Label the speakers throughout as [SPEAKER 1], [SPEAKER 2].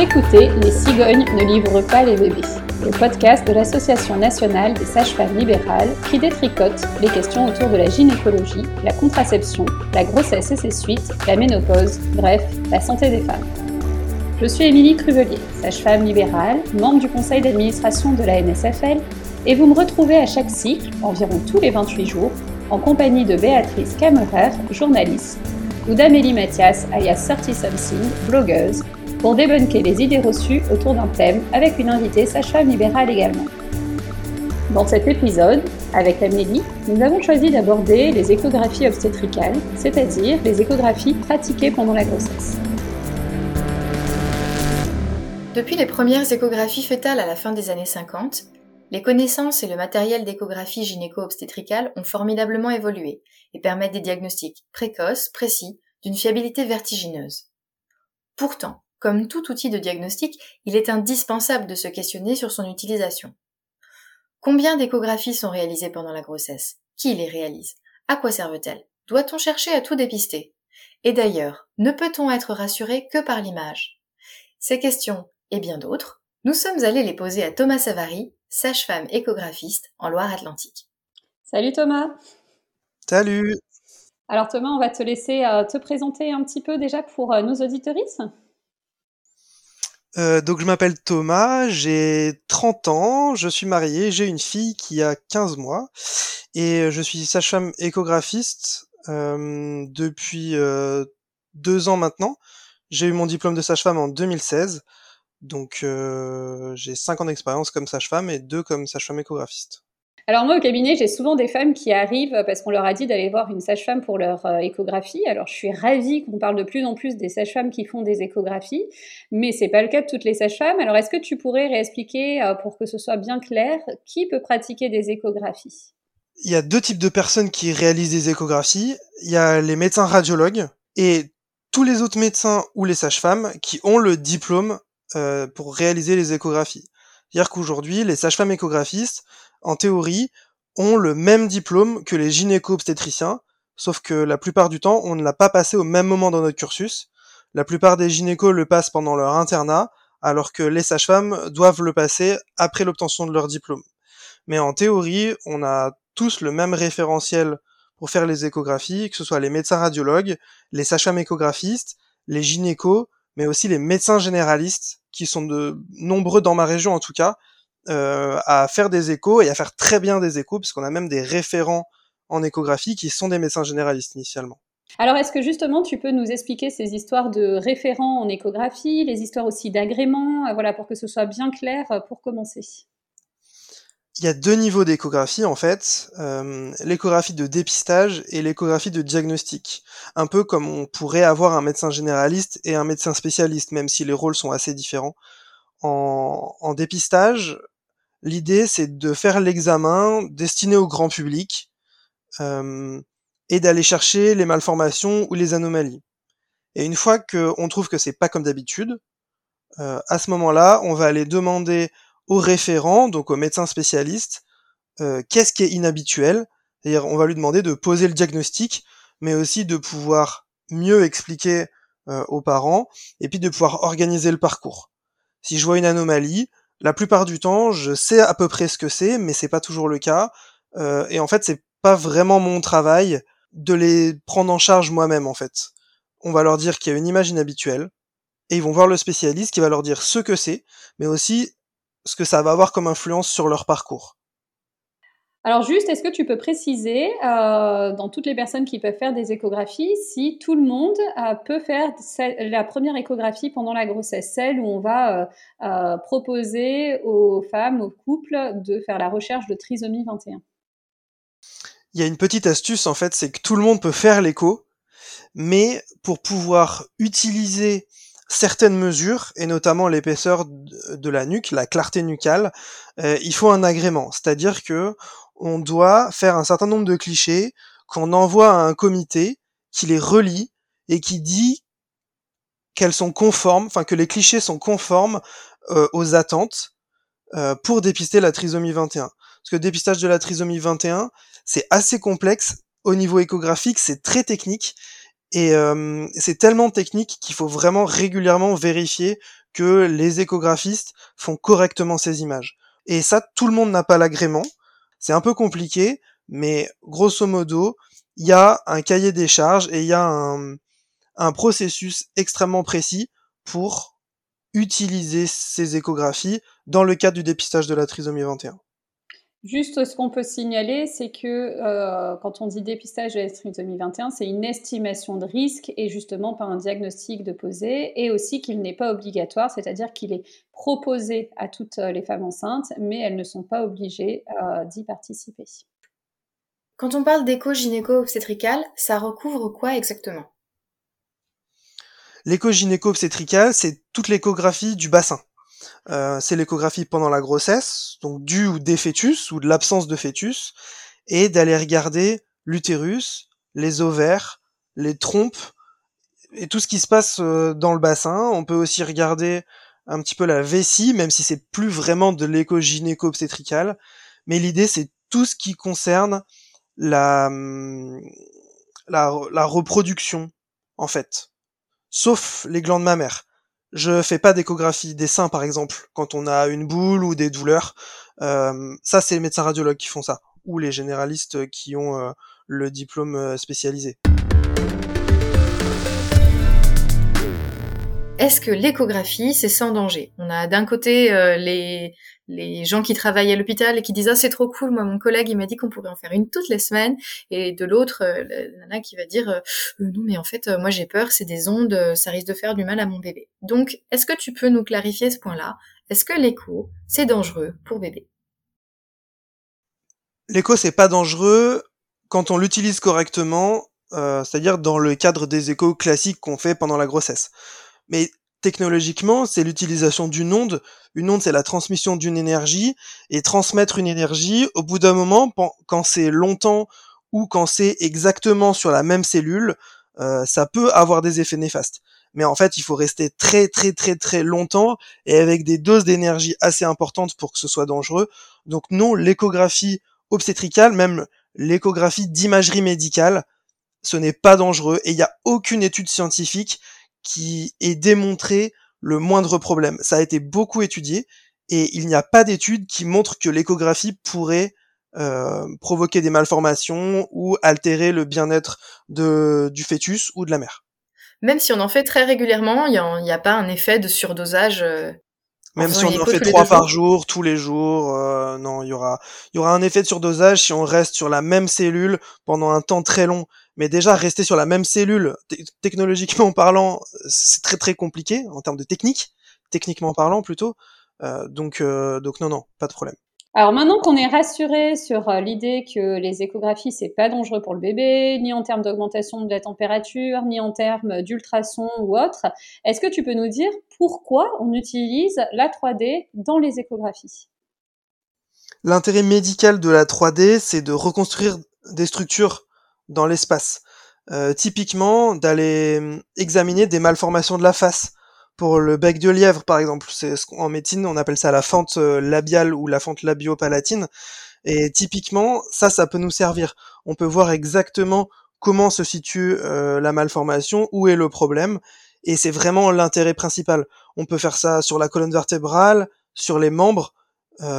[SPEAKER 1] écoutez Les cigognes ne livrent pas les bébés, le podcast de l'Association nationale des sages-femmes libérales qui détricote les questions autour de la gynécologie, la contraception, la grossesse et ses suites, la ménopause, bref, la santé des femmes. Je suis Émilie Cruvelier, sage-femme libérale, membre du conseil d'administration de la NSFL, et vous me retrouvez à chaque cycle, environ tous les 28 jours, en compagnie de Béatrice Kammerer, journaliste, ou d'Amélie Mathias, alias 30 Something, blogueuse, pour débunker les idées reçues autour d'un thème avec une invitée sage-femme libérale également. Dans cet épisode, avec Amélie, nous avons choisi d'aborder les échographies obstétricales, c'est-à-dire les échographies pratiquées pendant la grossesse.
[SPEAKER 2] Depuis les premières échographies fœtales à la fin des années 50, les connaissances et le matériel d'échographie gynéco-obstétricale ont formidablement évolué et permettent des diagnostics précoces, précis, d'une fiabilité vertigineuse. Pourtant, comme tout outil de diagnostic, il est indispensable de se questionner sur son utilisation. Combien d'échographies sont réalisées pendant la grossesse? Qui les réalise? À quoi servent-elles? Doit-on chercher à tout dépister? Et d'ailleurs, ne peut-on être rassuré que par l'image? Ces questions, et bien d'autres, nous sommes allés les poser à Thomas Savary, sage-femme échographiste en Loire-Atlantique.
[SPEAKER 1] Salut Thomas.
[SPEAKER 3] Salut.
[SPEAKER 1] Alors Thomas, on va te laisser euh, te présenter un petit peu déjà pour euh, nos auditorices.
[SPEAKER 3] Euh, donc je m'appelle Thomas, j'ai 30 ans, je suis marié, j'ai une fille qui a 15 mois et je suis sage-femme échographiste euh, depuis euh, deux ans maintenant. J'ai eu mon diplôme de sage-femme en 2016, donc euh, j'ai 5 ans d'expérience comme sage-femme et deux comme sage-femme échographiste.
[SPEAKER 1] Alors moi au cabinet, j'ai souvent des femmes qui arrivent parce qu'on leur a dit d'aller voir une sage-femme pour leur euh, échographie. Alors je suis ravie qu'on parle de plus en plus des sages-femmes qui font des échographies, mais c'est pas le cas de toutes les sages-femmes. Alors est-ce que tu pourrais réexpliquer euh, pour que ce soit bien clair qui peut pratiquer des échographies?
[SPEAKER 3] Il y a deux types de personnes qui réalisent des échographies. Il y a les médecins radiologues et tous les autres médecins ou les sages-femmes qui ont le diplôme euh, pour réaliser les échographies. C'est-à-dire qu'aujourd'hui, les sages-femmes échographistes en théorie, ont le même diplôme que les gynéco-obstétriciens, sauf que la plupart du temps, on ne l'a pas passé au même moment dans notre cursus. La plupart des gynécos le passent pendant leur internat, alors que les sages-femmes doivent le passer après l'obtention de leur diplôme. Mais en théorie, on a tous le même référentiel pour faire les échographies, que ce soit les médecins radiologues, les sages-femmes échographistes, les gynécos, mais aussi les médecins généralistes, qui sont de nombreux dans ma région en tout cas, euh, à faire des échos et à faire très bien des échos, puisqu'on a même des référents en échographie qui sont des médecins généralistes initialement.
[SPEAKER 1] Alors, est-ce que justement tu peux nous expliquer ces histoires de référents en échographie, les histoires aussi d'agrément, euh, voilà, pour que ce soit bien clair euh, pour commencer?
[SPEAKER 3] Il y a deux niveaux d'échographie en fait, euh, l'échographie de dépistage et l'échographie de diagnostic. Un peu comme on pourrait avoir un médecin généraliste et un médecin spécialiste, même si les rôles sont assez différents. En, dépistage, L'idée, c'est de faire l'examen destiné au grand public euh, et d'aller chercher les malformations ou les anomalies. Et une fois qu'on trouve que c'est pas comme d'habitude, euh, à ce moment-là, on va aller demander au référent, donc au médecin spécialiste, euh, qu'est-ce qui est inhabituel? C'est-à-dire, on va lui demander de poser le diagnostic, mais aussi de pouvoir mieux expliquer euh, aux parents, et puis de pouvoir organiser le parcours. Si je vois une anomalie, la plupart du temps, je sais à peu près ce que c'est, mais c'est pas toujours le cas. Euh, et en fait, c'est pas vraiment mon travail de les prendre en charge moi-même, en fait. On va leur dire qu'il y a une image inhabituelle, et ils vont voir le spécialiste qui va leur dire ce que c'est, mais aussi ce que ça va avoir comme influence sur leur parcours.
[SPEAKER 1] Alors juste, est-ce que tu peux préciser, euh, dans toutes les personnes qui peuvent faire des échographies, si tout le monde euh, peut faire la première échographie pendant la grossesse, celle où on va euh, euh, proposer aux femmes, aux couples, de faire la recherche de trisomie 21
[SPEAKER 3] Il y a une petite astuce en fait, c'est que tout le monde peut faire l'écho, mais pour pouvoir utiliser certaines mesures, et notamment l'épaisseur de la nuque, la clarté nucale, euh, il faut un agrément. C'est-à-dire que on doit faire un certain nombre de clichés qu'on envoie à un comité qui les relie et qui dit qu'elles sont conformes, enfin que les clichés sont conformes euh, aux attentes euh, pour dépister la trisomie 21. Parce que le dépistage de la trisomie 21, c'est assez complexe au niveau échographique, c'est très technique et euh, c'est tellement technique qu'il faut vraiment régulièrement vérifier que les échographistes font correctement ces images. Et ça, tout le monde n'a pas l'agrément. C'est un peu compliqué, mais grosso modo, il y a un cahier des charges et il y a un, un processus extrêmement précis pour utiliser ces échographies dans le cadre du dépistage de la trisomie 21.
[SPEAKER 1] Juste ce qu'on peut signaler, c'est que euh, quand on dit dépistage de la trisomie 21, c'est une estimation de risque et justement pas un diagnostic de poser, et aussi qu'il n'est pas obligatoire, c'est-à-dire qu'il est proposé à toutes les femmes enceintes, mais elles ne sont pas obligées euh, d'y participer.
[SPEAKER 2] Quand on parle d'écho gynéco-obstétrical, ça recouvre quoi exactement?
[SPEAKER 3] L'écho gynéco-obstétrical, c'est toute l'échographie du bassin. Euh, c'est l'échographie pendant la grossesse, donc du ou des fœtus ou de l'absence de fœtus, et d'aller regarder l'utérus, les ovaires, les trompes et tout ce qui se passe euh, dans le bassin. On peut aussi regarder un petit peu la vessie, même si c'est plus vraiment de l'écho gynéco-obstétrical. Mais l'idée, c'est tout ce qui concerne la, hum, la, la reproduction, en fait. Sauf les glandes mammaires. Je fais pas d'échographie des seins, par exemple, quand on a une boule ou des douleurs. Euh, ça, c'est les médecins radiologues qui font ça, ou les généralistes qui ont euh, le diplôme euh, spécialisé.
[SPEAKER 2] Est-ce que l'échographie, c'est sans danger? On a d'un côté les, les gens qui travaillent à l'hôpital et qui disent ah c'est trop cool moi mon collègue il m'a dit qu'on pourrait en faire une toutes les semaines. Et de l'autre euh, nana qui va dire euh, euh, non mais en fait moi j'ai peur c'est des ondes ça risque de faire du mal à mon bébé. Donc est-ce que tu peux nous clarifier ce point-là? Est-ce que l'écho c'est dangereux pour bébé?
[SPEAKER 3] L'écho c'est pas dangereux quand on l'utilise correctement c'est-à-dire dans le cadre des échos classiques qu'on fait pendant la grossesse mais technologiquement, c'est l'utilisation d'une onde. Une onde, c'est la transmission d'une énergie. Et transmettre une énergie, au bout d'un moment, quand c'est longtemps ou quand c'est exactement sur la même cellule, euh, ça peut avoir des effets néfastes. Mais en fait, il faut rester très très très très longtemps et avec des doses d'énergie assez importantes pour que ce soit dangereux. Donc non, l'échographie obstétricale, même l'échographie d'imagerie médicale, ce n'est pas dangereux et il n'y a aucune étude scientifique qui ait démontré le moindre problème. Ça a été beaucoup étudié et il n'y a pas d'études qui montrent que l'échographie pourrait euh, provoquer des malformations ou altérer le bien-être du fœtus ou de la mère.
[SPEAKER 2] Même si on en fait très régulièrement, il n'y a, pas un effet de surdosage euh,
[SPEAKER 3] Même si on en fait trois par jour, tous les jours, euh, non, il y aura, il y aura un effet de surdosage si on reste sur la même cellule pendant un temps très long mais déjà rester sur la même cellule, technologiquement parlant, c'est très très compliqué en termes de technique, techniquement parlant plutôt. Euh, donc euh, donc non non, pas de problème.
[SPEAKER 1] Alors maintenant qu'on est rassuré sur euh, l'idée que les échographies c'est pas dangereux pour le bébé, ni en termes d'augmentation de la température, ni en termes d'ultrasons ou autre, est-ce que tu peux nous dire pourquoi on utilise la 3D dans les échographies?
[SPEAKER 3] L'intérêt médical de la 3D, c'est de reconstruire des structures dans l'espace. Euh, typiquement, d'aller hum, examiner des malformations de la face. Pour le bec de lièvre, par exemple, c'est en médecine on appelle ça la fente euh, labiale ou la fente labiopalatine. Et typiquement, ça, ça peut nous servir. On peut voir exactement comment se situe euh, la malformation, où est le problème, et c'est vraiment l'intérêt principal. On peut faire ça sur la colonne vertébrale, sur les membres,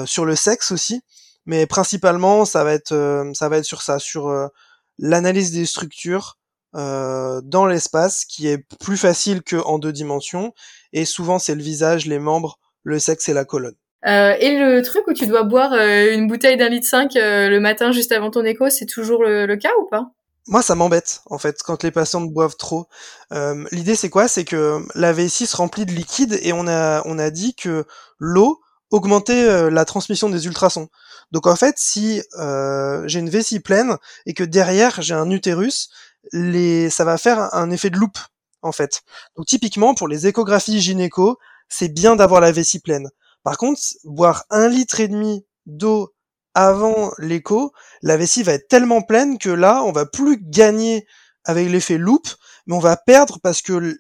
[SPEAKER 3] sur le sexe aussi, mais principalement ça va être ça va être sur ça, sur l'analyse des structures euh, dans l'espace qui est plus facile que en deux dimensions et souvent c'est le visage, les membres, le sexe et la colonne.
[SPEAKER 2] Euh, et le truc où tu dois boire euh, une bouteille d'un litre cinq euh, le matin juste avant ton écho, c'est toujours le, cas ou pas?
[SPEAKER 3] Moi, ça m'embête en fait quand les patients boivent trop. Euh, L'idée, c'est quoi? C'est que la vessie se remplit de liquide et on a on a dit que l'eau augmentait la transmission des ultrasons. Donc en fait, si euh, j'ai une vessie pleine et que derrière j'ai un utérus, les... ça va faire un effet de loupe en fait. Donc typiquement pour les échographies gynéco, c'est bien d'avoir la vessie pleine. Par contre, boire un litre et demi d'eau avant l'écho, la vessie va être tellement pleine que là, on va plus gagner avec l'effet loupe, mais on va perdre parce que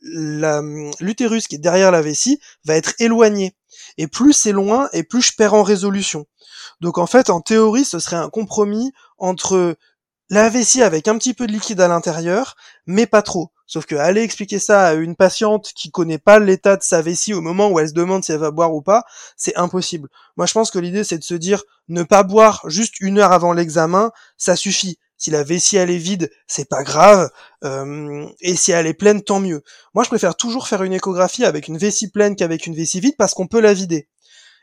[SPEAKER 3] l'utérus qui est derrière la vessie va être éloigné. Et plus c'est loin, et plus je perds en résolution. Donc en fait, en théorie, ce serait un compromis entre la vessie avec un petit peu de liquide à l'intérieur, mais pas trop. Sauf que aller expliquer ça à une patiente qui connaît pas l'état de sa vessie au moment où elle se demande si elle va boire ou pas, c'est impossible. Moi, je pense que l'idée, c'est de se dire, ne pas boire juste une heure avant l'examen, ça suffit. Si la vessie elle est vide, c'est pas grave. Euh, et si elle est pleine, tant mieux. Moi, je préfère toujours faire une échographie avec une vessie pleine qu'avec une vessie vide parce qu'on peut la vider.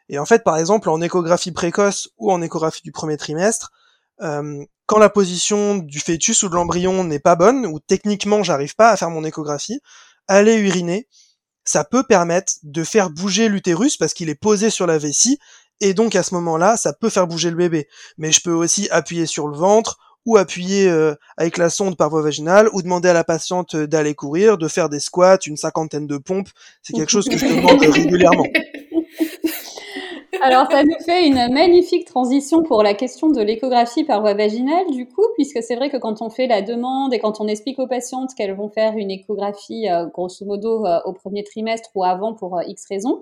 [SPEAKER 3] Et en fait, par exemple, en échographie précoce ou en échographie du premier trimestre, euh, quand la position du fœtus ou de l'embryon n'est pas bonne, ou techniquement j'arrive pas à faire mon échographie, aller uriner, ça peut permettre de faire bouger l'utérus parce qu'il est posé sur la vessie, et donc à ce moment-là, ça peut faire bouger le bébé. Mais je peux aussi appuyer sur le ventre, ou appuyer euh, avec la sonde par voie vaginale, ou demander à la patiente d'aller courir, de faire des squats, une cinquantaine de pompes. C'est quelque chose que je demande régulièrement.
[SPEAKER 1] Alors, ça nous fait une magnifique transition pour la question de l'échographie par voie vaginale, du coup, puisque c'est vrai que quand on fait la demande et quand on explique aux patientes qu'elles vont faire une échographie, euh, grosso modo, euh, au premier trimestre ou avant pour euh, X raisons,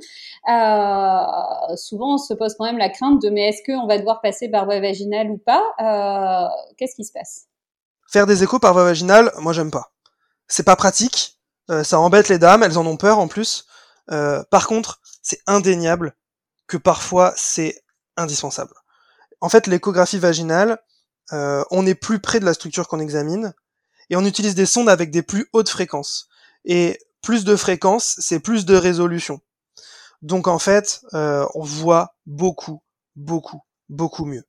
[SPEAKER 1] souvent on se pose quand même la crainte de mais est-ce qu'on va devoir passer par voie vaginale ou pas Qu'est-ce qui se passe?
[SPEAKER 3] Faire des échos par voie vaginale, moi j'aime pas. C'est pas pratique, ça embête les dames, elles en ont peur en plus. par contre, c'est indéniable que parfois c'est indispensable. En fait, l'échographie vaginale, euh, on est plus près de la structure qu'on examine et on utilise des sondes avec des plus hautes fréquences. Et plus de fréquences, c'est plus de résolution. Donc en fait, euh, on voit beaucoup, beaucoup, beaucoup mieux.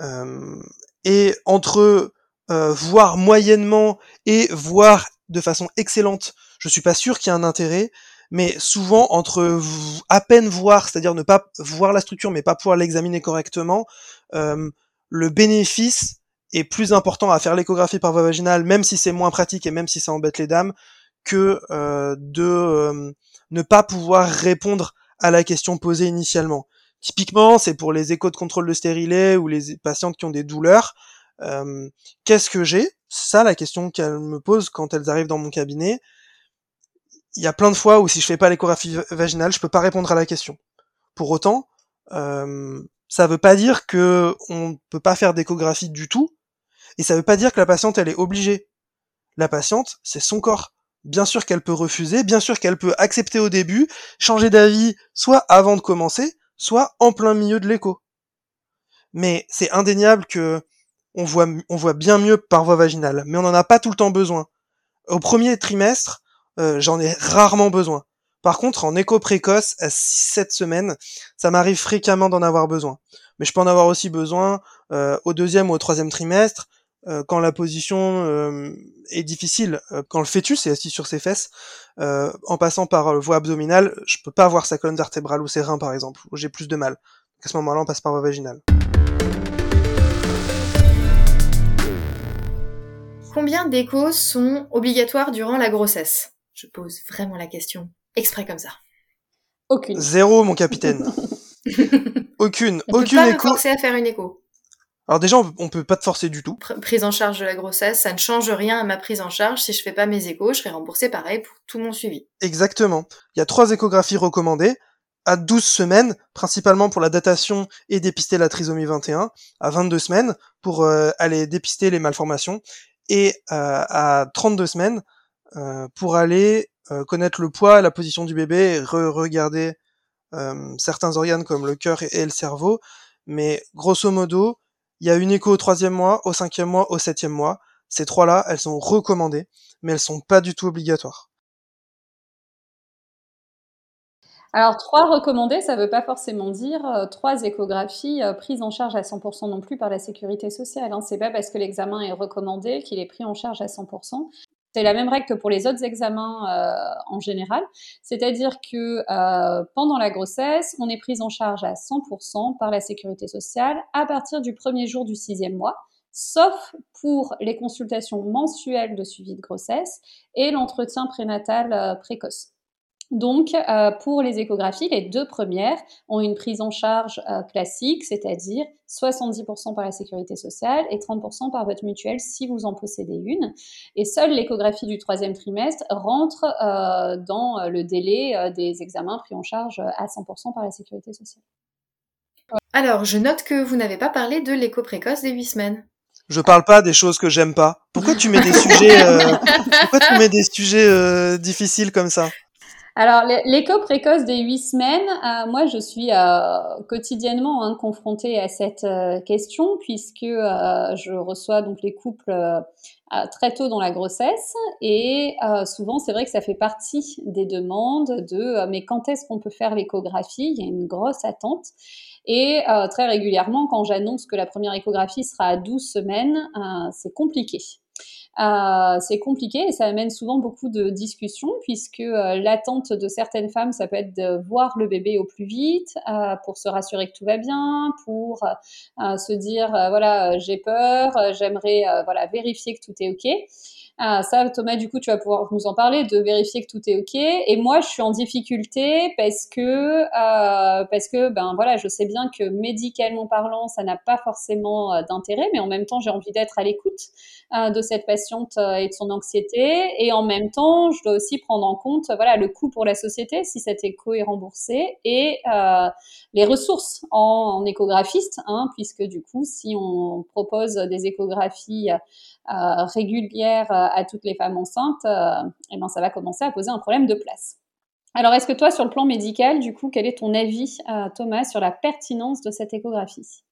[SPEAKER 3] Euh, et entre voir moyennement et voir de façon excellente, je suis pas sûr qu'il y ait un intérêt mais souvent entre à peine voir, c'est-à-dire ne pas voir la structure mais pas pouvoir l'examiner correctement, euh, le bénéfice est plus important à faire l'échographie par voie vaginale, même si c'est moins pratique et même si ça embête les dames, que euh, de euh, ne pas pouvoir répondre à la question posée initialement. Typiquement, c'est pour les échos de contrôle de stérilet ou les patientes qui ont des douleurs. Qu'est-ce que j'ai? Ça, la question qu'elles me posent quand elles arrivent dans mon cabinet il y a plein de fois où si je fais pas l'échographie vaginale, je peux pas répondre à la question. Pour autant, euh, ça veut pas dire que on peut pas faire d'échographie du tout, et ça veut pas dire que la patiente elle est obligée. La patiente, c'est son corps. Bien sûr qu'elle peut refuser, bien sûr qu'elle peut accepter au début, changer d'avis, soit avant de commencer, soit en plein milieu de l'écho. Mais c'est indéniable que on voit, on voit bien mieux par voie vaginale, mais on n'en a pas tout le temps besoin. Au premier trimestre, euh, j'en ai rarement besoin. Par contre, en écho précoce, à 6-7 semaines, ça m'arrive fréquemment d'en avoir besoin. Mais je peux en avoir aussi besoin euh, au deuxième ou au troisième trimestre, euh, quand la position est difficile, quand le fœtus est assis sur ses fesses, en passant par voie abdominale, je peux pas voir sa colonne vertébrale ou ses reins par exemple, où j'ai plus de mal. à ce moment-là, on passe par voie vaginale.
[SPEAKER 2] Combien d'échos sont obligatoires durant la grossesse? Je pose vraiment la question exprès comme ça.
[SPEAKER 1] Aucune.
[SPEAKER 3] Zéro, mon capitaine. aucune.
[SPEAKER 2] On
[SPEAKER 3] aucune
[SPEAKER 2] peut pas
[SPEAKER 3] écho.
[SPEAKER 2] Me forcer à faire une écho.
[SPEAKER 3] Alors déjà, on peut pas te forcer du tout.
[SPEAKER 2] Prise en charge de la grossesse, ça ne change rien à ma prise en charge. Si je fais pas mes échos, je serai remboursée pareil pour tout mon suivi.
[SPEAKER 3] Exactement. Il y a trois échographies recommandées à 12 semaines, principalement pour la datation et dépister la trisomie 21, à 22 semaines pour euh, aller dépister les malformations, et euh, à 32 semaines euh, pour aller euh, connaître le poids, la position du bébé regarder euh, certains organes comme le cœur et, le cerveau. Mais grosso modo, il y a une écho au troisième mois, au cinquième mois, au septième mois. Ces trois-là, elles sont recommandées, mais elles sont pas du tout obligatoires.
[SPEAKER 1] Alors, trois recommandées, ça ne veut pas forcément dire trois échographies prises en charge à 100% non plus par la sécurité sociale. Hein. C'est pas parce que l'examen est recommandé qu'il est pris en charge à 100%. C'est la même règle que pour les autres examens euh, en général, c'est-à-dire que euh, pendant la grossesse, on est prise en charge à 100% par la sécurité sociale à partir du premier jour du sixième mois, sauf pour les consultations mensuelles de suivi de grossesse et l'entretien prénatal euh, précoce. Donc, euh, pour les échographies, les deux premières ont une prise en charge euh, classique, c'est-à-dire 70% par la sécurité sociale et 30% par votre mutuelle si vous en possédez une. Et seule l'échographie du troisième trimestre rentre euh, dans le délai des examens pris en charge à 100% par la sécurité sociale.
[SPEAKER 2] Alors, je note que vous n'avez pas parlé de l'écho précoce des 8 semaines.
[SPEAKER 3] Je parle pas des choses que j'aime pas. Pourquoi tu mets des sujets, euh, pourquoi tu mets des sujets euh, difficiles comme ça?
[SPEAKER 1] Alors, l'écho précoce des huit semaines, euh, moi, je suis euh, quotidiennement hein, confrontée à cette euh, question puisque je reçois donc les couples très tôt dans la grossesse et souvent, c'est vrai que ça fait partie des demandes de mais quand est-ce qu'on peut faire l'échographie? Il y a une grosse attente. Et très régulièrement, quand j'annonce que la première échographie sera à 12 semaines, c'est compliqué. Euh, c'est compliqué et ça amène souvent beaucoup de discussions puisque euh, l'attente de certaines femmes, ça peut être de voir le bébé au plus vite euh, pour se rassurer que tout va bien, pour se dire voilà j'ai peur, j'aimerais voilà vérifier que tout est ok. Ah, ça, Thomas, du coup, tu vas pouvoir nous en parler, de vérifier que tout est ok. Et moi, je suis en difficulté parce que euh, parce que ben voilà, je sais bien que médicalement parlant, ça n'a pas forcément euh, d'intérêt, mais en même temps, j'ai envie d'être à l'écoute euh, de cette patiente et de son anxiété. Et en même temps, je dois aussi prendre en compte voilà le coût pour la société si cet écho est remboursé et les ressources en, en échographiste, hein, puisque du coup, si on propose des échographies euh, régulière euh, à toutes les femmes enceintes, et euh, eh ben ça va commencer à poser un problème de place. Alors, est-ce que toi, sur le plan médical, du coup, quel est ton avis, Thomas, sur la pertinence de cette échographie?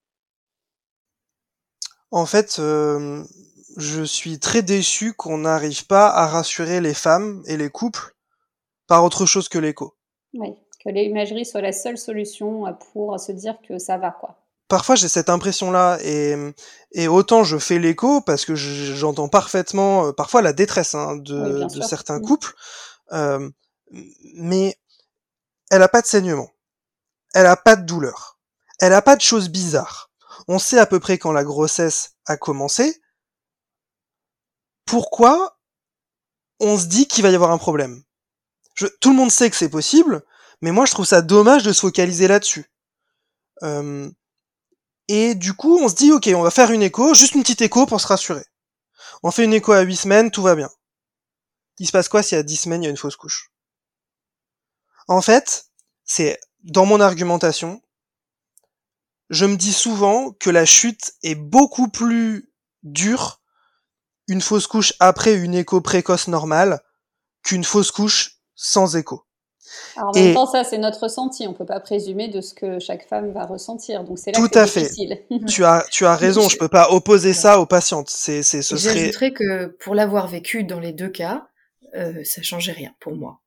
[SPEAKER 3] En fait, je suis très déçu qu'on n'arrive pas à rassurer les femmes et les couples par autre chose que l'écho.
[SPEAKER 1] Oui, que l'imagerie soit la seule solution pour se dire que ça va, quoi
[SPEAKER 3] parfois j'ai cette impression-là et, et autant je fais l'écho parce que j'entends parfaitement euh, parfois la détresse hein, de, de certains mmh. couples, euh, mais elle a pas de saignement, elle a pas de douleur, elle a pas de choses bizarres. On sait à peu près quand la grossesse a commencé. Pourquoi on se dit qu'il va y avoir un problème? Je, Tout le monde sait que c'est possible, mais moi je trouve ça dommage de se focaliser là-dessus. Euh, et du coup, on se dit, ok, on va faire une écho, juste une petite écho pour se rassurer. On fait une écho à 8 semaines, tout va bien. Il se passe quoi si à 10 semaines, il y a une fausse couche? En fait, c'est dans mon argumentation, je me dis souvent que la chute est beaucoup plus dure, une fausse couche après une écho précoce normale, qu'une fausse couche sans écho.
[SPEAKER 1] Alors, en même temps, ça, c'est notre ressenti. On peut pas présumer de ce que chaque femme va ressentir. Donc, c'est là
[SPEAKER 3] Tout
[SPEAKER 1] que
[SPEAKER 3] à fait. tu as, tu as raison. Je peux pas opposer ça aux patientes. C'est, c'est, ce serait.
[SPEAKER 2] J'ajouterais que pour l'avoir vécu dans les deux cas, euh, ça changeait rien pour moi.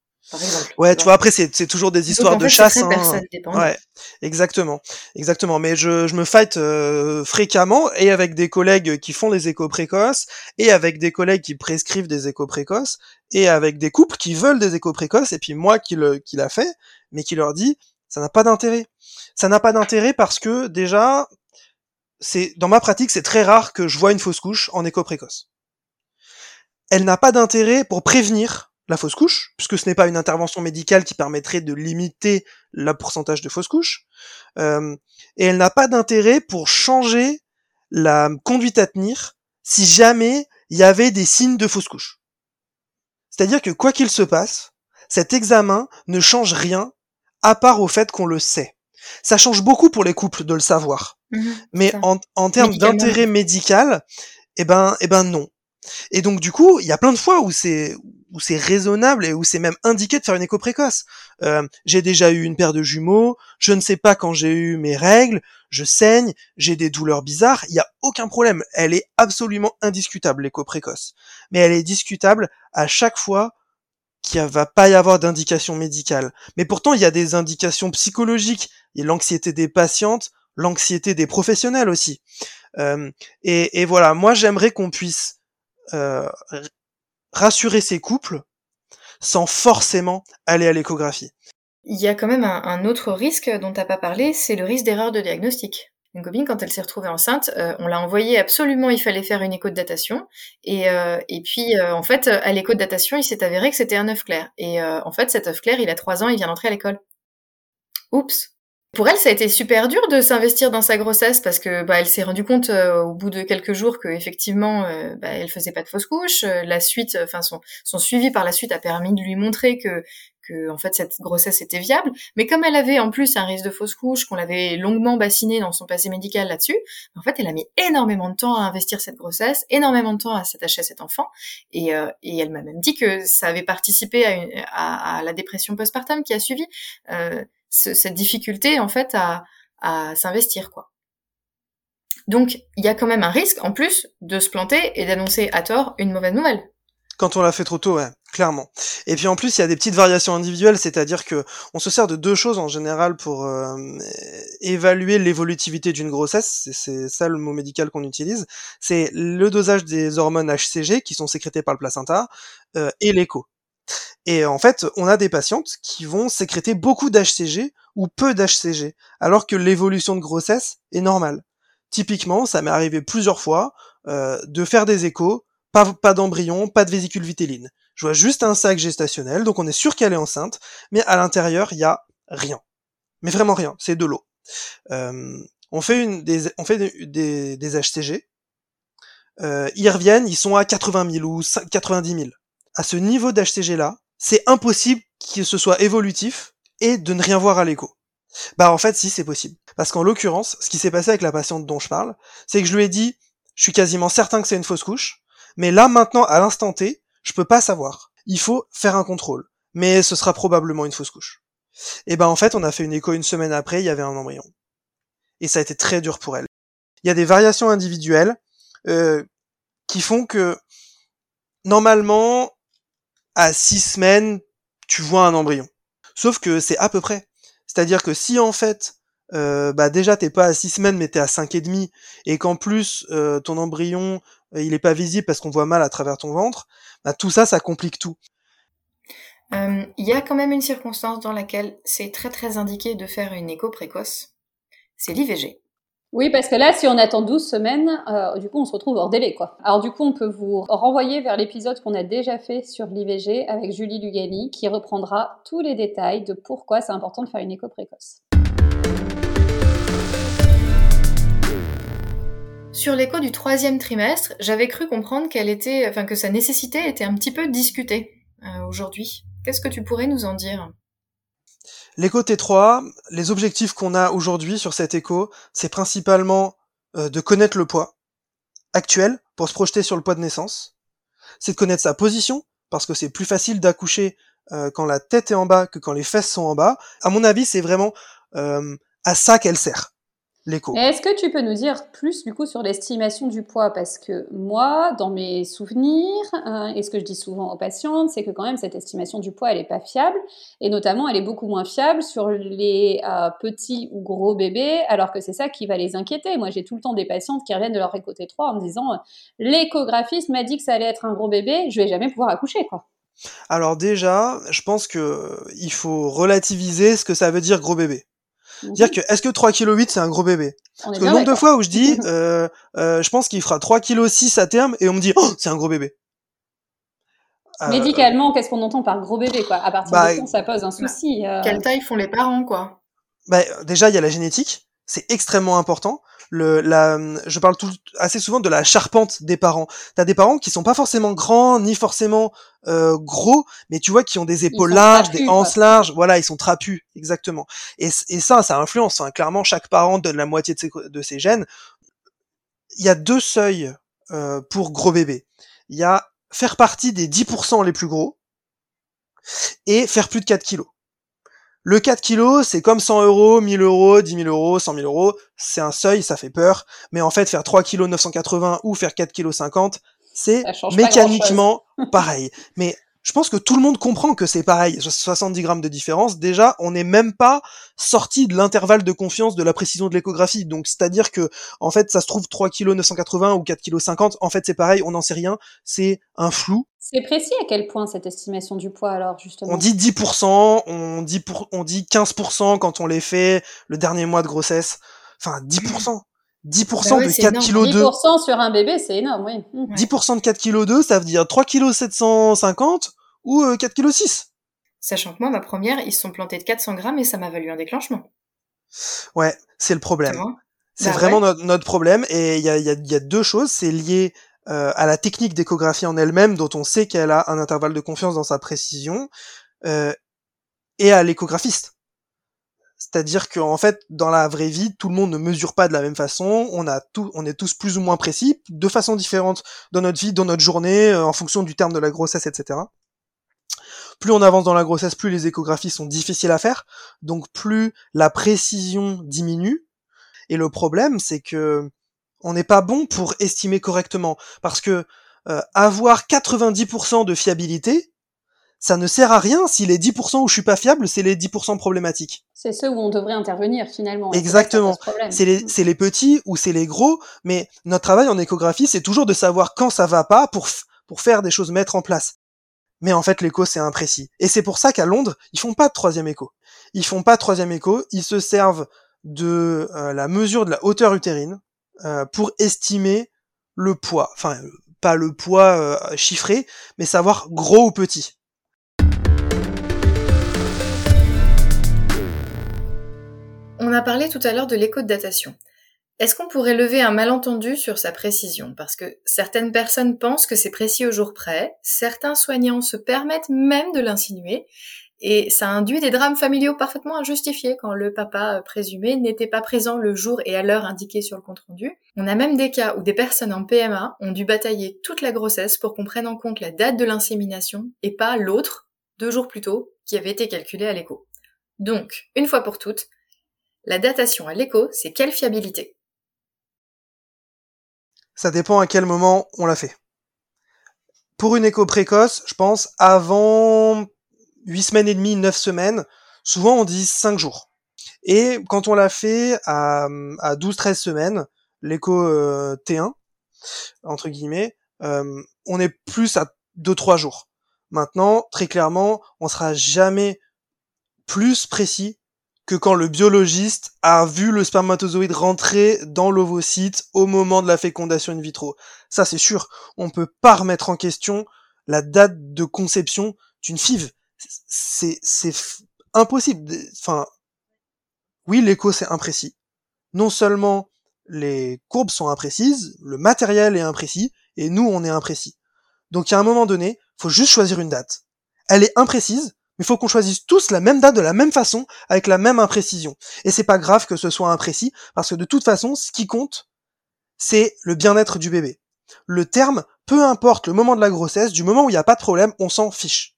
[SPEAKER 3] Ouais, tu vois, après c'est c'est toujours des histoires de chasse. Hein. Ouais, exactement, exactement. Mais je je me fight euh, fréquemment et avec des collègues qui font des échos précoces et avec des collègues qui prescrivent des échos précoces et avec des couples qui veulent des échos précoces et puis moi qui le qui l'a fait, mais qui leur dit ça n'a pas d'intérêt. Ça n'a pas d'intérêt parce que déjà c'est dans ma pratique c'est très rare que je vois une fausse couche en écho précoce. Elle n'a pas d'intérêt pour prévenir la fausse couche, puisque ce n'est pas une intervention médicale qui permettrait de limiter le pourcentage de fausses couches, euh, et elle n'a pas d'intérêt pour changer la conduite à tenir si jamais il y avait des signes de fausse couche. C'est-à-dire que quoi qu'il se passe, cet examen ne change rien à part au fait qu'on le sait. Ça change beaucoup pour les couples de le savoir. Mhm, mais en, en termes d'intérêt médical, eh ben, eh ben non. Et donc du coup, il y a plein de fois où c'est où c'est raisonnable et où c'est même indiqué de faire une écho précoce. Euh, j'ai déjà eu une paire de jumeaux, je ne sais pas quand j'ai eu mes règles, je saigne, j'ai des douleurs bizarres, il y a aucun problème. Elle est absolument indiscutable l'écho précoce, mais elle est discutable à chaque fois qu'il va pas y avoir d'indication médicale. Mais pourtant, il y a des indications psychologiques. Il y a l'anxiété des patientes, l'anxiété des professionnels aussi. Euh, et voilà, moi j'aimerais qu'on puisse euh, rassurer ces couples sans forcément aller à l'échographie.
[SPEAKER 2] Il y a quand même un, autre risque dont t'as pas parlé, c'est le risque d'erreur de diagnostic. Une copine, quand elle s'est retrouvée enceinte, euh, on l'a envoyée absolument, il fallait faire une écho de datation. Et, euh, puis, en fait, à l'écho de datation, il s'est avéré que c'était un œuf clair. Et en fait, cet œuf clair, il a trois ans, il vient d'entrer à l'école. Oups pour elle, ça a été super dur de s'investir dans sa grossesse parce que bah, elle s'est rendue compte euh, au bout de quelques jours que effectivement, euh, bah, elle faisait pas de fausse couche. Euh, la suite, enfin son, son suivi par la suite a permis de lui montrer que que en fait cette grossesse était viable. Mais comme elle avait en plus un risque de fausse couche, qu'on l'avait longuement bassinée dans son passé médical là-dessus, en fait elle a mis énormément de temps à investir cette grossesse, énormément de temps à s'attacher à cet enfant, et, euh, et elle m'a même dit que ça avait participé à, une, à, à la dépression postpartum qui a suivi euh, ce, cette difficulté en fait à, à s'investir quoi. Donc, il y a quand même un risque, en plus, de se planter et d'annoncer à tort une mauvaise nouvelle.
[SPEAKER 3] Quand on l'a fait trop tôt, ouais, clairement. Et puis en plus, il y a des petites variations individuelles, c'est-à-dire que on se sert de deux choses en général pour euh, évaluer l'évolutivité d'une grossesse. C'est ça le mot médical qu'on utilise. C'est le dosage des hormones HCG qui sont sécrétées par le placenta euh, et l'écho. Et en fait, on a des patientes qui vont sécréter beaucoup d'HCG ou peu d'HCG, alors que l'évolution de grossesse est normale. Typiquement, ça m'est arrivé plusieurs fois euh, de faire des échos, pas, pas d'embryon, pas de vésicule vitéline. Je vois juste un sac gestationnel, donc on est sûr qu'elle est enceinte, mais à l'intérieur, il y a rien. Mais vraiment rien, c'est de l'eau. Euh, on fait, une, des, on fait des, des, HCG. Euh, ils reviennent, ils sont à 80 000 ou 90 000. À ce niveau d'HCG là, c'est impossible que ce soit évolutif et de ne rien voir à l'écho. Bah en fait si c'est possible. Parce qu'en l'occurrence, ce qui s'est passé avec la patiente dont je parle, c'est que je lui ai dit, je suis quasiment certain que c'est une fausse couche, mais là maintenant, à l'instant T, je peux pas savoir. Il faut faire un contrôle. Mais ce sera probablement une fausse couche. Et ben en fait, on a fait une écho une semaine après, il y avait un embryon. Et ça a été très dur pour elle. Il y a des variations individuelles euh, qui font que normalement, à six semaines, tu vois un embryon. Sauf que c'est à peu près. C'est-à-dire que si en fait, euh, bah déjà t'es pas à 6 semaines mais t'es à cinq et demi, et qu'en plus euh, ton embryon euh, il est pas visible parce qu'on voit mal à travers ton ventre, bah tout ça ça complique tout.
[SPEAKER 2] Il y a quand même une circonstance dans laquelle c'est très très indiqué de faire une écho précoce, c'est l'IVG.
[SPEAKER 1] Oui, parce que là, si on attend 12 semaines, euh, du coup, on se retrouve hors délai, quoi. Alors, du coup, on peut vous renvoyer vers l'épisode qu'on a déjà fait sur l'IVG avec Julie Lugani, qui reprendra tous les détails de pourquoi c'est important de faire une écho précoce.
[SPEAKER 2] Sur l'écho du troisième trimestre, j'avais cru comprendre qu'elle était, enfin, que sa nécessité était un petit peu discutée euh, aujourd'hui. Qu'est-ce que tu pourrais nous en dire?
[SPEAKER 3] L'écho T3, les objectifs qu'on a aujourd'hui sur cet écho, c'est principalement euh, de connaître le poids actuel pour se projeter sur le poids de naissance. C'est de connaître sa position, parce que c'est plus facile d'accoucher euh, quand la tête est en bas que quand les fesses sont en bas. À mon avis, c'est vraiment à ça qu'elle sert l'écho.
[SPEAKER 1] Est-ce que tu peux nous dire plus du coup sur l'estimation du poids? Parce que moi, dans mes souvenirs, hein, et ce que je dis souvent aux patientes, c'est que quand même cette estimation du poids, elle n'est pas fiable, et notamment elle est beaucoup moins fiable sur les euh, petits ou gros bébés, alors que c'est ça qui va les inquiéter. Moi, j'ai tout le temps des patientes qui reviennent de leur écho T3 en me disant l'échographiste m'a dit que ça allait être un gros bébé, je vais jamais pouvoir accoucher, quoi.
[SPEAKER 3] Alors déjà, je pense que il faut relativiser ce que ça veut dire gros bébé. Dire que est-ce que 3 kg 8 c'est un gros bébé? Parce que le nombre de fois où je dis euh, euh, je pense qu'il fera 3 kg 6 à terme et on me dit oh, c'est un gros bébé.
[SPEAKER 1] Euh, Médicalement, qu'est-ce qu'on entend par gros bébé quoi? À partir bah, de quand ça pose un souci
[SPEAKER 2] euh? Quelle taille font les parents quoi?
[SPEAKER 3] Bah, déjà il y a la génétique, c'est extrêmement important le, la, je parle tout, assez souvent de la charpente des parents. T'as des parents qui sont pas forcément grands ni forcément euh, gros, mais tu vois qui ont des épaules larges, des hanches larges. Voilà, ils sont trapus, exactement. Et, et ça, ça influence. Hein. Clairement, chaque parent donne la moitié de ses, de ses gènes. Il y a deux seuils euh, pour gros bébés. Il y a faire partie des 10% les plus gros et faire plus de 4 kilos. Le 4 kilos, c'est comme 100 euros, 1000 euros, 10 000 euros, 100 000 euros. C'est un seuil, ça fait peur. Mais en fait, faire 3 kilos 980 ou faire 4 kilos 50, c'est mécaniquement pareil. Mais je pense que tout le monde comprend que c'est pareil. 70 grammes de différence, déjà, on n'est même pas sorti de l'intervalle de confiance de la précision de l'échographie. Donc, c'est-à-dire que, en fait, ça se trouve 3 kg 980 ou 4 kg 50. En fait, c'est pareil, on n'en sait rien. C'est un flou.
[SPEAKER 1] C'est précis à quel point cette estimation du poids, alors, justement?
[SPEAKER 3] On dit 10%, on dit pour, on dit 15% quand on les fait le dernier mois de grossesse. Enfin, 10%. 10% bah de 4 kg 2.
[SPEAKER 1] 10% sur un bébé, c'est énorme, oui.
[SPEAKER 3] 10% de 4 kg 2, ça veut dire 3 kg 750 ou 4 kg 6.
[SPEAKER 2] Sachant que moi, ma première, ils se sont plantés de 400 grammes et ça m'a valu un déclenchement.
[SPEAKER 3] Ouais, c'est le problème. C'est bah vraiment notre, problème. Et il y a, y, a, y a, deux choses. C'est lié euh, à la technique d'échographie en elle-même, dont on sait qu'elle a un intervalle de confiance dans sa précision. Euh, et à l'échographiste. C'est-à-dire qu'en fait, dans la vraie vie, tout le monde ne mesure pas de la même façon. On a tout, on est tous plus ou moins précis, de façon différente dans notre vie, dans notre journée, euh, en fonction du terme de la grossesse, etc. Plus on avance dans la grossesse, plus les échographies sont difficiles à faire, donc plus la précision diminue. Et le problème, c'est que on n'est pas bon pour estimer correctement, parce que euh, avoir 90% de fiabilité, ça ne sert à rien si les 10% où je suis pas fiable, c'est les 10% problématiques.
[SPEAKER 1] C'est ceux où on devrait intervenir finalement.
[SPEAKER 3] Exactement. C'est les, c'est les petits ou c'est les gros, mais notre travail en échographie, c'est toujours de savoir quand ça va pas pour, pour faire des choses, mettre en place. Mais en fait, l'écho, c'est imprécis. Et c'est pour ça qu'à Londres, ils font pas de troisième écho. Ils font pas de troisième écho, ils se servent de euh, la mesure de la hauteur utérine euh, pour estimer le poids. Enfin, pas le poids euh, chiffré, mais savoir gros ou petit.
[SPEAKER 2] On a parlé tout à l'heure de l'écho de datation. Est-ce qu'on pourrait lever un malentendu sur sa précision? Parce que certaines personnes pensent que c'est précis au jour près, certains soignants se permettent même de l'insinuer, et ça induit des drames familiaux parfaitement injustifiés quand le papa euh, présumé n'était pas présent le jour et à l'heure indiquée sur le compte rendu. On a même des cas où des personnes en PMA ont dû batailler toute la grossesse pour qu'on prenne en compte la date de l'insémination et pas l'autre, deux jours plus tôt, qui avait été calculée à l'écho. Donc, une fois pour toutes, la datation à l'écho, c'est quelle fiabilité?
[SPEAKER 3] Ça dépend à quel moment on l'a fait. Pour une écho précoce, je pense avant 8 semaines et demie, 9 semaines, souvent on dit 5 jours. Et quand on l'a fait à, à 12-13 semaines, l'écho euh, T1, entre guillemets, euh, on est plus à 2-3 jours. Maintenant, très clairement, on sera jamais plus précis que quand le biologiste a vu le spermatozoïde rentrer dans l'ovocyte au moment de la fécondation in vitro. Ça, c'est sûr. On peut pas remettre en question la date de conception d'une FIV c'est c'est impossible. Enfin, oui, l'écho c'est imprécis. Non seulement les courbes sont imprécises, le matériel est imprécis, et nous on est imprécis. Donc il y a un moment donné, faut juste choisir une date. Elle est imprécise, il faut qu'on choisisse tous la même date de la même façon, avec la même imprécision. Et c'est pas grave que ce soit imprécis, parce que de toute façon, ce qui compte, c'est le bien-être du bébé. Le terme, peu importe le moment de la grossesse, du moment où il n'y a pas de problème, on s'en fiche.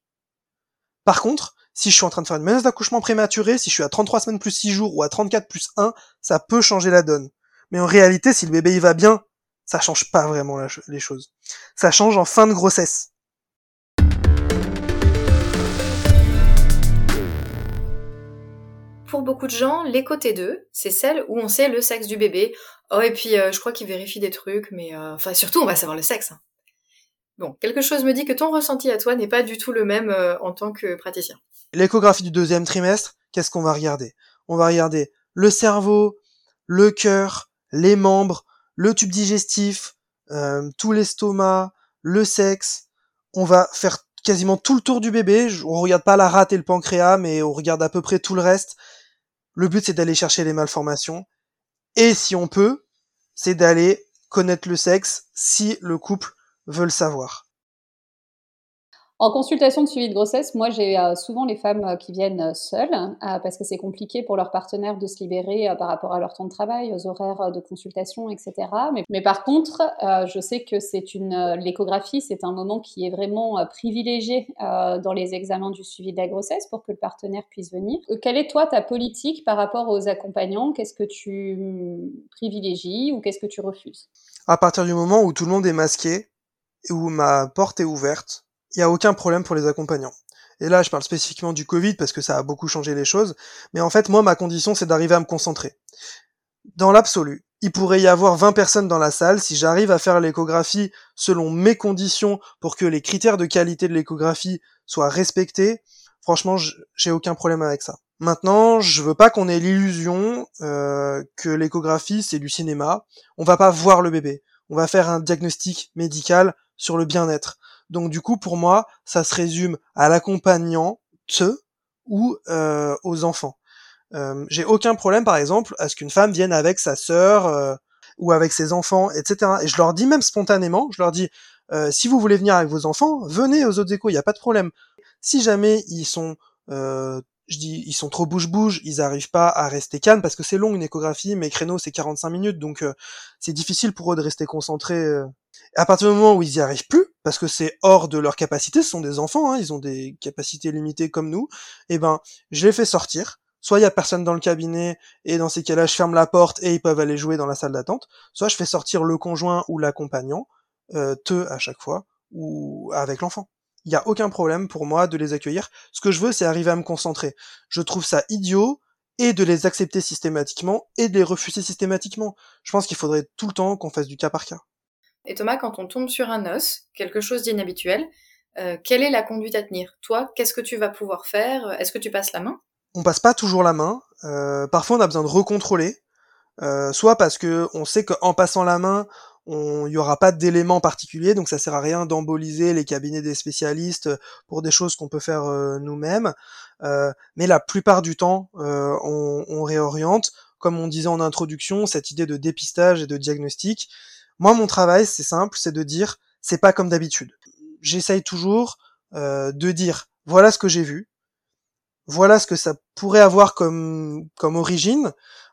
[SPEAKER 3] Par contre, si je suis en train de faire une menace d'accouchement prématuré, si je suis à 33 semaines plus 6 jours ou à 34 plus 1, ça peut changer la donne. Mais en réalité, si le bébé il va bien, ça change pas vraiment les choses. Ça change en fin de grossesse.
[SPEAKER 2] Pour beaucoup de gens, l'écho T2, c'est celle où on sait le sexe du bébé. Oh, et puis euh, je crois qu'il vérifie des trucs, mais euh, enfin surtout on va savoir le sexe. Hein. Bon, quelque chose me dit que ton ressenti à toi n'est pas du tout le même euh, en tant que praticien.
[SPEAKER 3] L'échographie du deuxième trimestre, qu'est-ce qu'on va regarder? On va regarder le cerveau, le cœur, les membres, le tube digestif, tout l'estomac, le sexe. On va faire quasiment tout le tour du bébé. On regarde pas la rate et le pancréas, mais on regarde à peu près tout le reste. Le but, c'est d'aller chercher les malformations. Et si on peut, c'est d'aller connaître le sexe si le couple veulent savoir.
[SPEAKER 1] En consultation de suivi de grossesse, moi j'ai euh, souvent les femmes euh, qui viennent euh, seules parce que c'est compliqué pour leur partenaire de se libérer par rapport à leur temps de travail, aux horaires de consultation, etc. Mais, par contre, je sais que l'échographie, c'est un moment qui est vraiment privilégié dans les examens du suivi de la grossesse pour que le partenaire puisse venir. Quelle est toi ta politique par rapport aux accompagnants? Qu'est-ce que tu hum, privilégies ou qu'est-ce que tu refuses?
[SPEAKER 3] À partir du moment où tout le monde est masqué, où ma porte est ouverte, il n'y a aucun problème pour les accompagnants. Et là, je parle spécifiquement du Covid parce que ça a beaucoup changé les choses. Mais en fait, moi, ma condition, c'est d'arriver à me concentrer. Dans l'absolu, il pourrait y avoir 20 personnes dans la salle. Si j'arrive à faire l'échographie selon mes conditions pour que les critères de qualité de l'échographie soient respectés, franchement, j'ai aucun problème avec ça. Maintenant, je veux pas qu'on ait l'illusion euh, que l'échographie c'est du cinéma. On va pas voir le bébé. On va faire un diagnostic médical sur le bien-être. Donc du coup, pour moi, ça se résume à l'accompagnant ou euh, aux enfants. Euh, j'ai aucun problème, par exemple, à ce qu'une femme vienne avec sa sœur euh, ou avec ses enfants, etc. Et je leur dis même spontanément, je leur dis, si vous voulez venir avec vos enfants, venez aux autres échos, il n'y a pas de problème. Si jamais ils sont je dis, ils sont trop bouche-bouge, ils arrivent pas à rester calmes parce que c'est long une échographie, mes créneaux c'est 45 minutes, donc euh, c'est difficile pour eux de rester concentrés. Euh. À partir du moment où ils y arrivent plus, parce que c'est hors de leur capacité, ce sont des enfants, hein, ils ont des capacités limitées comme nous, et eh ben je les fais sortir. Soit il y a personne dans le cabinet et dans ces cas-là je ferme la porte et ils peuvent aller jouer dans la salle d'attente. Soit je fais sortir le conjoint ou l'accompagnant, euh, te à chaque fois ou avec l'enfant il n'y a aucun problème pour moi de les accueillir. Ce que je veux, c'est arriver à me concentrer. Je trouve ça idiot et de les accepter systématiquement et de les refuser systématiquement. Je pense qu'il faudrait tout le temps qu'on fasse du cas par cas.
[SPEAKER 2] Et Thomas, quand on tombe sur un os, quelque chose d'inhabituel, euh, quelle est la conduite à tenir? Toi, qu'est-ce que tu vas pouvoir faire? Est-ce que tu passes la main?
[SPEAKER 3] On passe pas toujours la main. Euh, parfois, on a besoin de recontrôler. Euh, soit parce que on sait qu'en passant la main, il n'y aura pas d'éléments particuliers, donc ça sert à rien d'emboliser les cabinets des spécialistes pour des choses qu'on peut faire euh, nous-mêmes. Euh, mais la plupart du temps, euh, on, on, réoriente, comme on disait en introduction, cette idée de dépistage et de diagnostic. Moi, mon travail, c'est simple, c'est de dire, c'est pas comme d'habitude. J'essaye toujours de dire, voilà ce que j'ai vu, voilà ce que ça pourrait avoir comme, comme origine,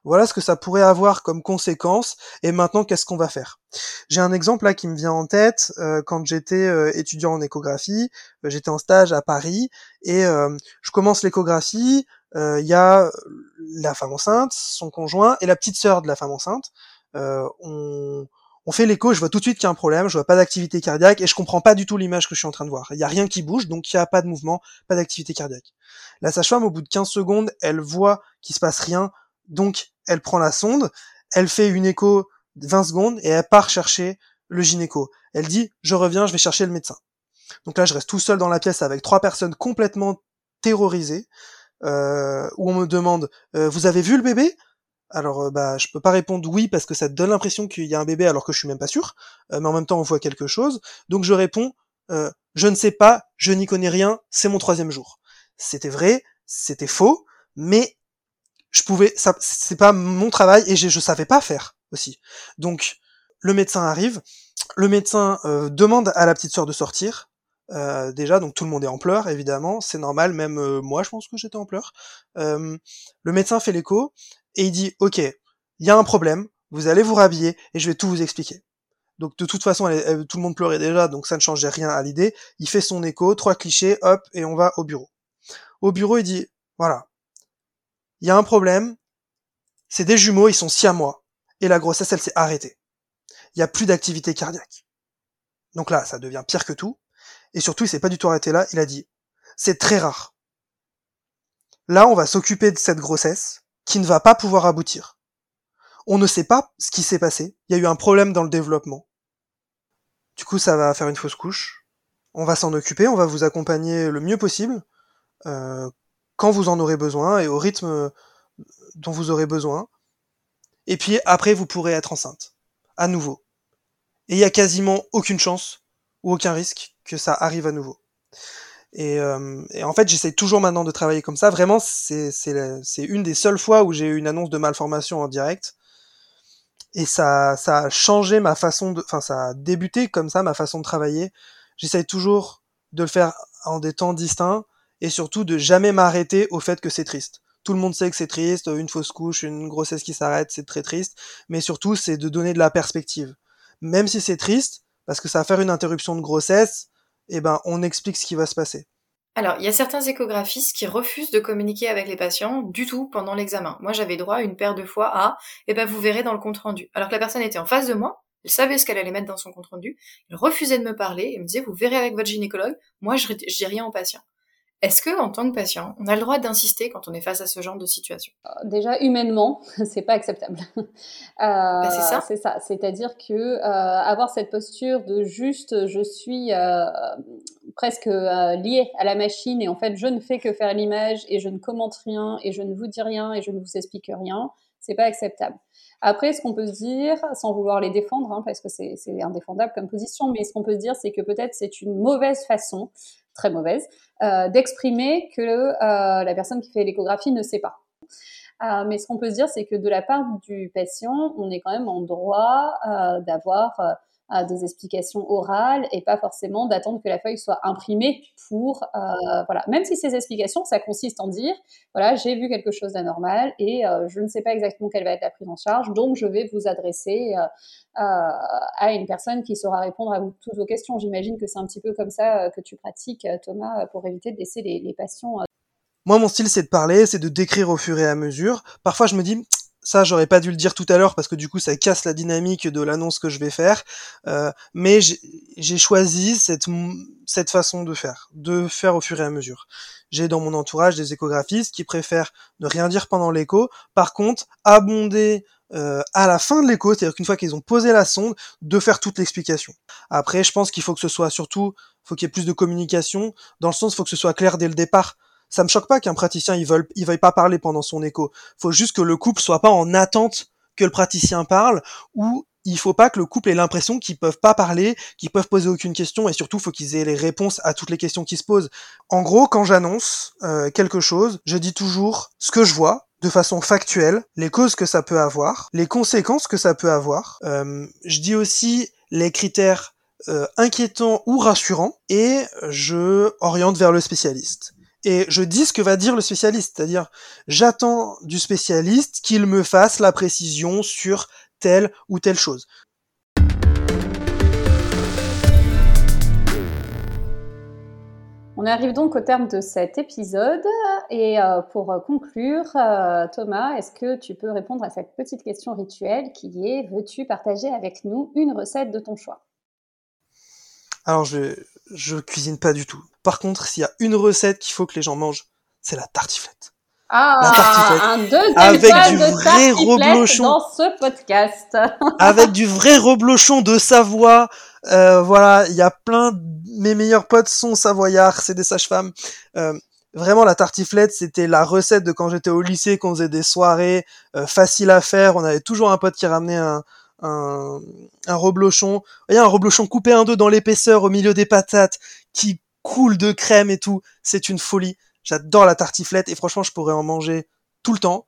[SPEAKER 3] voilà ce que ça pourrait avoir comme conséquence, et maintenant qu'est-ce qu'on va faire? J'ai un exemple là qui me vient en tête, euh, quand j'étais euh, étudiant en échographie, euh, j'étais en stage à Paris, et je commence l'échographie, il y a la femme enceinte, son conjoint, et la petite sœur de la femme enceinte. on, on fait l'écho, je vois tout de suite qu'il y a un problème, je vois pas d'activité cardiaque et je comprends pas du tout l'image que je suis en train de voir. Il y a rien qui bouge, donc il y a pas de mouvement, pas d'activité cardiaque. La sage-femme, au bout de 15 secondes, elle voit qu'il se passe rien, donc elle prend la sonde, elle fait une écho de 20 secondes et elle part chercher le gynéco. Elle dit, je reviens, je vais chercher le médecin. Donc là, je reste tout seul dans la pièce avec trois personnes complètement terrorisées, euh, où on me demande, euh, vous avez vu le bébé? Alors euh, bah je peux pas répondre oui parce que ça donne l'impression qu'il y a un bébé alors que je suis même pas sûr, mais en même temps on voit quelque chose. Donc je réponds je ne sais pas, je n'y connais rien, c'est mon troisième jour. C'était vrai, c'était faux, mais je pouvais, ça c'est pas mon travail et je, je savais pas faire aussi. Donc le médecin arrive, le médecin demande à la petite sœur de sortir. déjà, donc tout le monde est en pleurs, évidemment, c'est normal, même moi je pense que j'étais en pleurs. le médecin fait l'écho, et il dit ok, il y a un problème, vous allez vous rhabiller et je vais tout vous expliquer. Donc de toute façon, tout le monde pleurait déjà, donc ça ne changeait rien à l'idée. Il fait son écho, trois clichés, hop, et on va au bureau. Au bureau, il dit voilà, il y a un problème, c'est des jumeaux, ils sont si à moi, et la grossesse, elle s'est arrêtée. Il y a plus d'activité cardiaque. Donc là, ça devient pire que tout. Et surtout, il s'est pas du tout arrêté là. Il a dit c'est très rare. Là, on va s'occuper de cette grossesse qui ne va pas pouvoir aboutir. On ne sait pas ce qui s'est passé. Il y a eu un problème dans le développement. Du coup, ça va faire une fausse couche. On va s'en occuper, on va vous accompagner le mieux possible, euh, quand vous en aurez besoin et au rythme dont vous aurez besoin. Et puis après, vous pourrez être enceinte, à nouveau. Et il y a quasiment aucune chance ou aucun risque que ça arrive à nouveau. Et, euh, en fait, j'essaie toujours maintenant de travailler comme ça. Vraiment, c'est une des seules fois où j'ai eu une annonce de malformation en direct. Et ça, ça a changé ma façon de, enfin, ça a débuté comme ça ma façon de travailler. J'essaie toujours de le faire en des temps distincts et surtout de jamais m'arrêter au fait que c'est triste. Tout le monde sait que c'est triste, une fausse couche, une grossesse qui s'arrête, c'est très triste. Mais surtout, c'est de donner de la perspective. Même si c'est triste, parce que ça va faire une interruption de grossesse, eh ben, on explique ce qui va se passer.
[SPEAKER 2] Alors, il y a certains échographistes qui refusent de communiquer avec les patients du tout pendant l'examen. Moi, j'avais droit une paire de fois à eh ben, vous verrez dans le compte rendu. Alors que la personne était en face de moi, elle savait ce qu'elle allait mettre dans son compte rendu, elle refusait de me parler et me disait vous verrez avec votre gynécologue, moi je, je dis rien aux patients. Est-ce que, en tant que patient, on a le droit d'insister quand on est face à ce genre de situation?
[SPEAKER 1] Euh, Déjà, humainement, c'est pas acceptable. Euh,
[SPEAKER 2] bah, c'est ça.
[SPEAKER 1] C'est ça. C'est-à-dire que euh, avoir cette posture de juste, je suis presque lié à la machine et en fait, je ne fais que faire l'image et je ne commente rien et je ne vous dis rien et je ne vous explique rien, c'est pas acceptable. Après, ce qu'on peut se dire, sans vouloir les défendre, hein, parce que c'est indéfendable comme position, mais ce qu'on peut se dire, c'est que peut-être c'est une mauvaise façon très mauvaise, euh, d'exprimer que euh, la personne qui fait l'échographie ne sait pas. Euh, mais ce qu'on peut se dire, c'est que de la part du patient, on est quand même en droit d'avoir des explications orales et pas forcément d'attendre que la feuille soit imprimée pour euh, voilà. Même si ces explications ça consiste en dire voilà j'ai vu quelque chose d'anormal et euh, je ne sais pas exactement quelle va être la prise en charge donc je vais vous adresser euh, à une personne qui saura répondre à toutes vos questions. J'imagine que c'est un petit peu comme ça que tu pratiques Thomas pour éviter de laisser les, les patients
[SPEAKER 3] moi mon style c'est de parler c'est de décrire au fur et à mesure. Parfois je me dis ça, j'aurais pas dû le dire tout à l'heure parce que du coup, ça casse la dynamique de l'annonce que je vais faire. Euh, mais j'ai choisi cette, cette façon de faire, de faire au fur et à mesure. J'ai dans mon entourage des échographistes qui préfèrent ne rien dire pendant l'écho. Par contre, abonder euh, à la fin de l'écho, c'est-à-dire qu'une fois qu'ils ont posé la sonde, de faire toute l'explication. Après, je pense qu'il faut que ce soit surtout, faut qu'il y ait plus de communication, dans le sens, faut que ce soit clair dès le départ ça me choque pas qu'un praticien il veuille, il veuille pas parler pendant son écho. Faut juste que le couple soit pas en attente que le praticien parle ou il faut pas que le couple ait l'impression qu'ils peuvent pas parler, qu'ils peuvent poser aucune question et surtout faut qu'ils aient les réponses à toutes les questions qui se posent. En gros, quand j'annonce euh, quelque chose, je dis toujours ce que je vois de façon factuelle, les causes que ça peut avoir, les conséquences que ça peut avoir. Euh, je dis aussi les critères euh, inquiétants ou rassurants et je oriente vers le spécialiste et je dis ce que va dire le spécialiste, c'est-à-dire j'attends du spécialiste qu'il me fasse la précision sur telle ou telle chose.
[SPEAKER 1] On arrive donc au terme de cet épisode et euh, pour conclure, euh, Thomas, est-ce que tu peux répondre à cette petite question rituelle qui est veux-tu partager avec nous une recette de ton choix?
[SPEAKER 3] Alors je je cuisine pas du tout. Par contre, s'il y a une recette qu'il faut que les gens mangent, c'est la tartiflette.
[SPEAKER 1] Ah, la tartiflette. un deuxième avec du vrai reblochon dans ce podcast.
[SPEAKER 3] avec du vrai reblochon de Savoie. Euh, voilà, il y a plein de... mes meilleurs potes sont savoyards, c'est des sages-femmes. Euh, vraiment la tartiflette, c'était la recette de quand j'étais au lycée, qu'on faisait des soirées euh, faciles à faire. On avait toujours un pote qui ramenait un, un, un reblochon. Il y a un reblochon coupé en deux dans l'épaisseur au milieu des patates qui coule de crème et tout. C'est une folie. J'adore la tartiflette et franchement, je pourrais en manger tout le temps.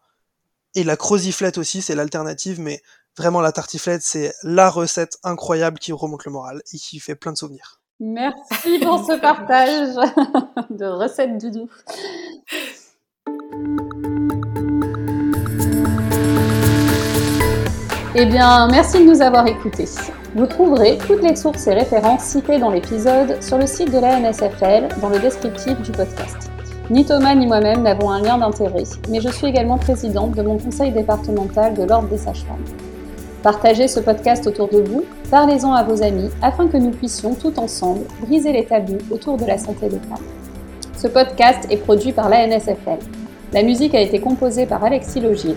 [SPEAKER 3] Et la croziflette aussi, c'est l'alternative, mais vraiment la tartiflette, c'est la recette incroyable qui remonte le moral et qui fait plein de souvenirs.
[SPEAKER 1] Merci pour ce partage de recettes doudou. Eh bien, merci de nous avoir écoutés. Vous trouverez toutes les sources et références citées dans l'épisode sur le site de la NSFL dans le descriptif du podcast. Ni Thomas ni moi-même n'avons un lien d'intérêt, mais je suis également présidente de mon conseil départemental de l'Ordre des sages-femmes. Partagez ce podcast autour de vous, parlez-en à vos amis afin que nous puissions tout ensemble briser les tabous autour de la santé des femmes. Ce podcast est produit par la NSFL. La musique a été composée par Alexis Logier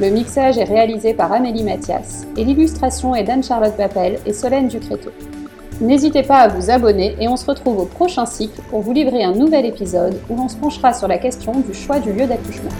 [SPEAKER 1] le mixage est réalisé par Amélie Mathias et l'illustration est d'Anne-Charlotte Papel et Solène Ducréto. N'hésitez pas à vous abonner et on se retrouve au prochain cycle pour vous livrer un nouvel épisode où l'on se penchera sur la question du choix du lieu d'accouchement.